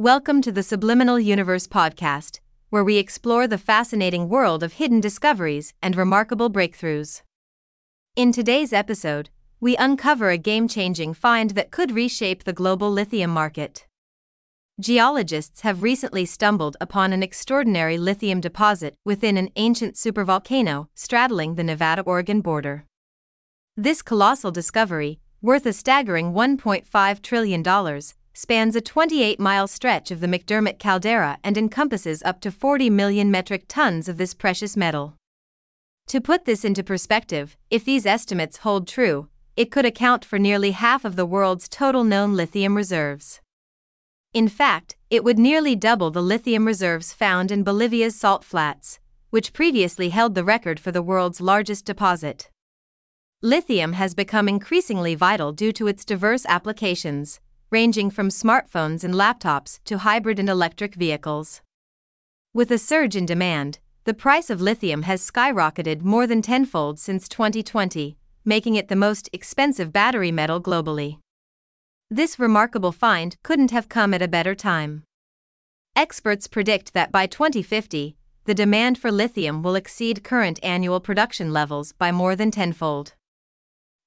Welcome to the Subliminal Universe podcast, where we explore the fascinating world of hidden discoveries and remarkable breakthroughs. In today's episode, we uncover a game changing find that could reshape the global lithium market. Geologists have recently stumbled upon an extraordinary lithium deposit within an ancient supervolcano straddling the Nevada Oregon border. This colossal discovery, worth a staggering $1.5 trillion, spans a 28 mile stretch of the McDermitt caldera and encompasses up to 40 million metric tons of this precious metal. To put this into perspective, if these estimates hold true, it could account for nearly half of the world's total known lithium reserves. In fact, it would nearly double the lithium reserves found in Bolivia's salt flats, which previously held the record for the world's largest deposit. Lithium has become increasingly vital due to its diverse applications, ranging from smartphones and laptops to hybrid and electric vehicles. With a surge in demand, the price of lithium has skyrocketed more than tenfold since 2020, making it the most expensive battery metal globally. This remarkable find couldn't have come at a better time. Experts predict that by 2050, the demand for lithium will exceed current annual production levels by more than tenfold.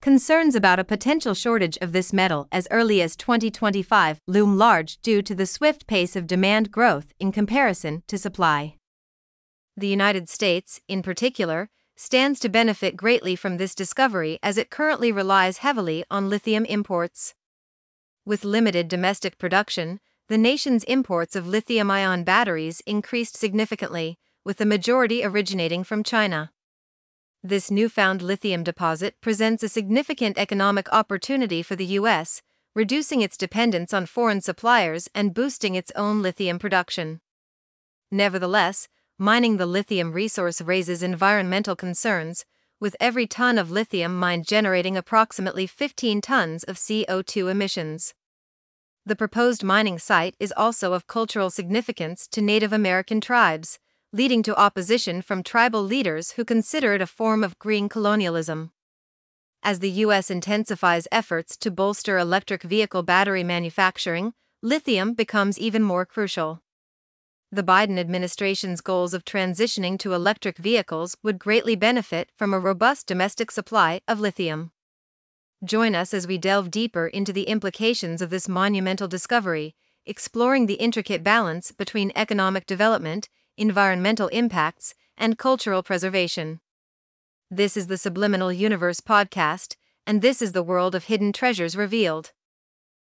Concerns about a potential shortage of this metal as early as 2025 loom large due to the swift pace of demand growth in comparison to supply. The United States, in particular, stands to benefit greatly from this discovery as it currently relies heavily on lithium imports. With limited domestic production, the nation's imports of lithium ion batteries increased significantly, with the majority originating from China. This newfound lithium deposit presents a significant economic opportunity for the U.S., reducing its dependence on foreign suppliers and boosting its own lithium production. Nevertheless, mining the lithium resource raises environmental concerns, with every ton of lithium mined generating approximately 15 tons of CO2 emissions. The proposed mining site is also of cultural significance to Native American tribes, leading to opposition from tribal leaders who consider it a form of green colonialism. As the U.S. intensifies efforts to bolster electric vehicle battery manufacturing, lithium becomes even more crucial the Biden administration's goals of transitioning to electric vehicles would greatly benefit from a robust domestic supply of lithium. Join us as we delve deeper into the implications of this monumental discovery, exploring the intricate balance between economic development, environmental impacts, and cultural preservation. This is the Subliminal Universe podcast, and this is the world of hidden treasures revealed.